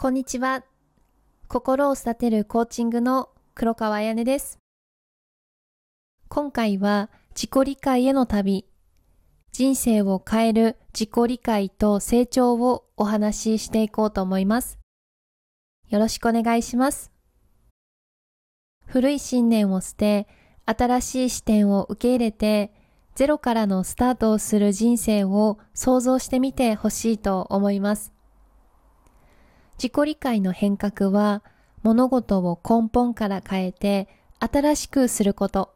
こんにちは。心を育てるコーチングの黒川彩音です。今回は自己理解への旅、人生を変える自己理解と成長をお話ししていこうと思います。よろしくお願いします。古い信念を捨て、新しい視点を受け入れて、ゼロからのスタートをする人生を想像してみてほしいと思います。自己理解の変革は物事を根本から変えて新しくすること、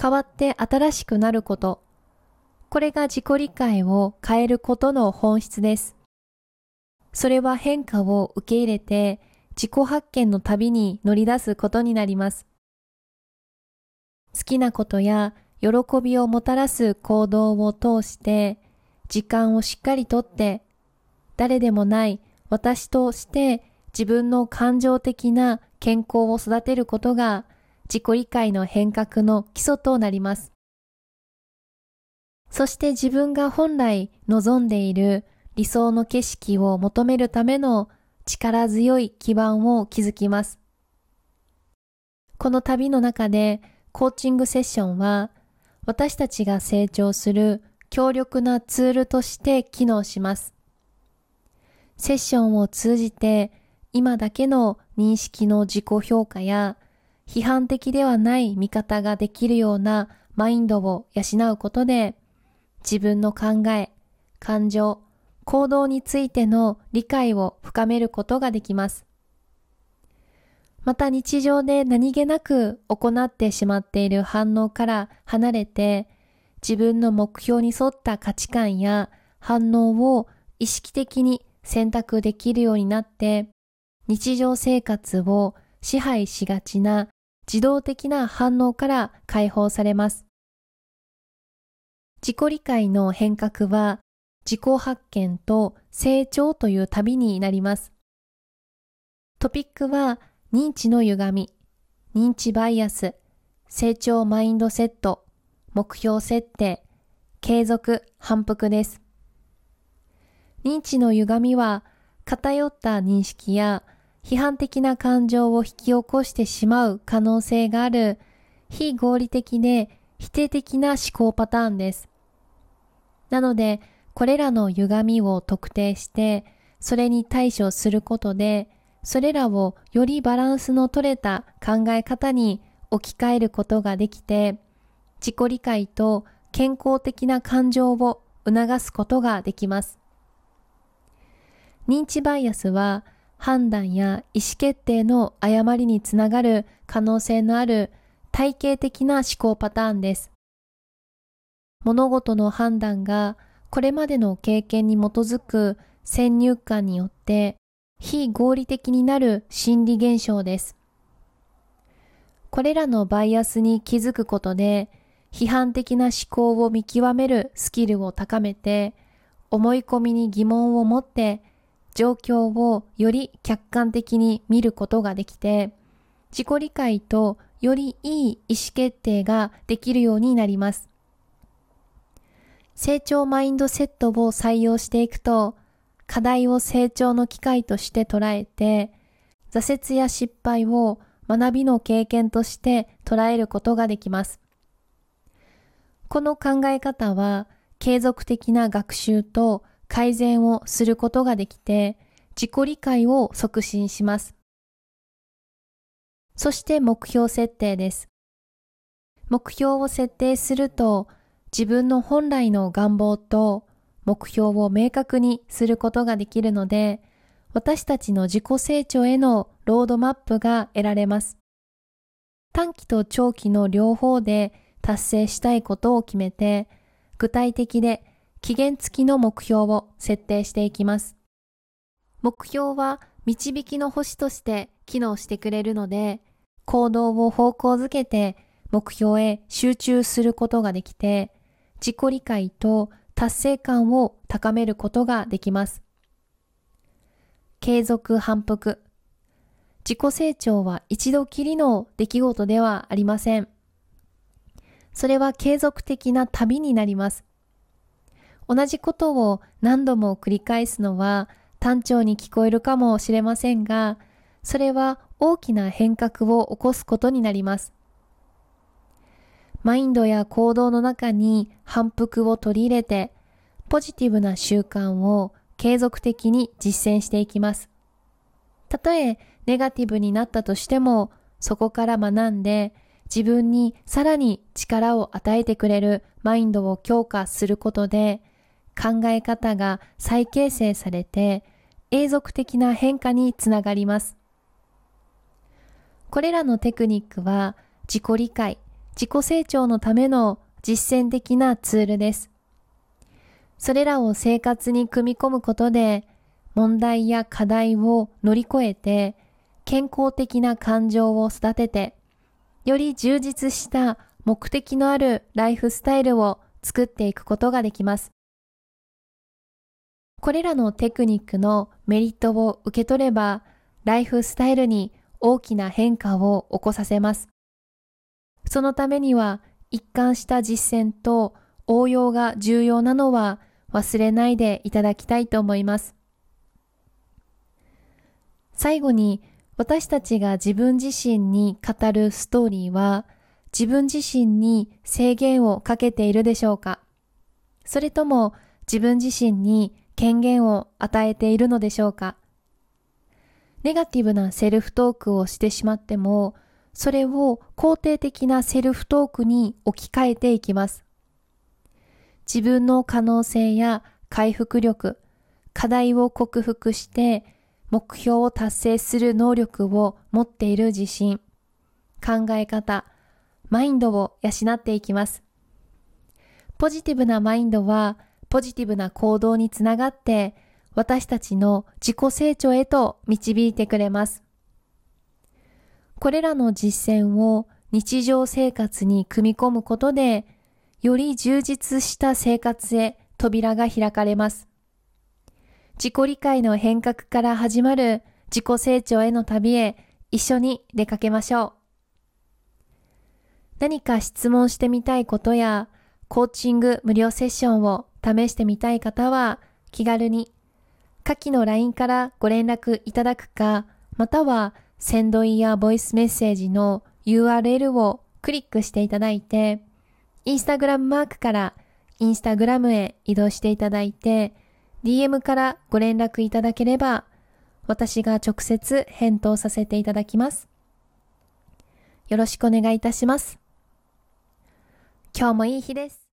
変わって新しくなること、これが自己理解を変えることの本質です。それは変化を受け入れて自己発見の旅に乗り出すことになります。好きなことや喜びをもたらす行動を通して時間をしっかりとって誰でもない私として自分の感情的な健康を育てることが自己理解の変革の基礎となります。そして自分が本来望んでいる理想の景色を求めるための力強い基盤を築きます。この旅の中でコーチングセッションは私たちが成長する強力なツールとして機能します。セッションを通じて今だけの認識の自己評価や批判的ではない見方ができるようなマインドを養うことで自分の考え、感情、行動についての理解を深めることができます。また日常で何気なく行ってしまっている反応から離れて自分の目標に沿った価値観や反応を意識的に選択できるようになって日常生活を支配しがちな自動的な反応から解放されます。自己理解の変革は自己発見と成長という旅になります。トピックは認知の歪み、認知バイアス、成長マインドセット、目標設定、継続反復です。認知の歪みは偏った認識や批判的な感情を引き起こしてしまう可能性がある非合理的で否定的な思考パターンです。なので、これらの歪みを特定して、それに対処することで、それらをよりバランスの取れた考え方に置き換えることができて、自己理解と健康的な感情を促すことができます。認知バイアスは判断や意思決定の誤りにつながる可能性のある体系的な思考パターンです。物事の判断がこれまでの経験に基づく先入観によって非合理的になる心理現象です。これらのバイアスに気づくことで批判的な思考を見極めるスキルを高めて思い込みに疑問を持って状況をより客観的に見ることができて、自己理解とよりいい意思決定ができるようになります。成長マインドセットを採用していくと、課題を成長の機会として捉えて、挫折や失敗を学びの経験として捉えることができます。この考え方は、継続的な学習と改善をすることができて、自己理解を促進します。そして目標設定です。目標を設定すると、自分の本来の願望と目標を明確にすることができるので、私たちの自己成長へのロードマップが得られます。短期と長期の両方で達成したいことを決めて、具体的で期限付きの目標を設定していきます。目標は導きの星として機能してくれるので、行動を方向づけて目標へ集中することができて、自己理解と達成感を高めることができます。継続反復。自己成長は一度きりの出来事ではありません。それは継続的な旅になります。同じことを何度も繰り返すのは単調に聞こえるかもしれませんが、それは大きな変革を起こすことになります。マインドや行動の中に反復を取り入れて、ポジティブな習慣を継続的に実践していきます。たとえネガティブになったとしても、そこから学んで自分にさらに力を与えてくれるマインドを強化することで、考え方が再形成されて永続的な変化につながります。これらのテクニックは自己理解、自己成長のための実践的なツールです。それらを生活に組み込むことで問題や課題を乗り越えて健康的な感情を育ててより充実した目的のあるライフスタイルを作っていくことができます。これらのテクニックのメリットを受け取れば、ライフスタイルに大きな変化を起こさせます。そのためには、一貫した実践と応用が重要なのは忘れないでいただきたいと思います。最後に、私たちが自分自身に語るストーリーは、自分自身に制限をかけているでしょうか？それとも自分自身に権限を与えているのでしょうか？ネガティブなセルフトークをしてしまっても、それを肯定的なセルフトークに置き換えていきます。自分の可能性や回復力、課題を克服して目標を達成する能力を持っている自信、考え方、マインドを養っていきます。ポジティブなマインドはポジティブな行動につながって私たちの自己成長へと導いてくれます。これらの実践を日常生活に組み込むことで、より充実した生活へ扉が開かれます。自己理解の変革から始まる自己成長への旅へ一緒に出かけましょう。何か質問してみたいことや、コーチング無料セッションを試してみたい方は気軽に下記の LINE からご連絡いただくか、またはセンドイやボイスメッセージの URL をクリックしていただいて、インスタグラムマークからインスタグラムへ移動していただいて、DM からご連絡いただければ、私が直接返答させていただきます。よろしくお願いいたします。今日もいい日です。